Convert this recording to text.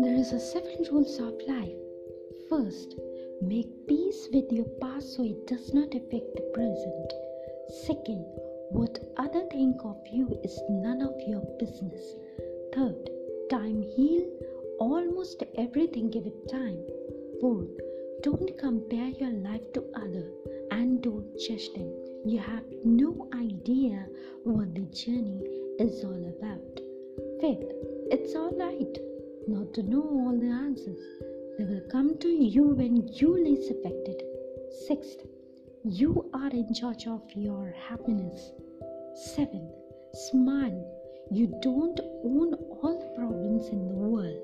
There is a seven rules of life. First, make peace with your past so it does not affect the present. Second, what other think of you is none of your business. Third, time heal almost everything give it time. Fourth, don't compare your life to other and don't judge them. You have no idea what the journey is all about. Fifth, it's alright not to know all the answers. They will come to you when you least affected. Sixth, you are in charge of your happiness. Seventh, smile. You don't own all the problems in the world.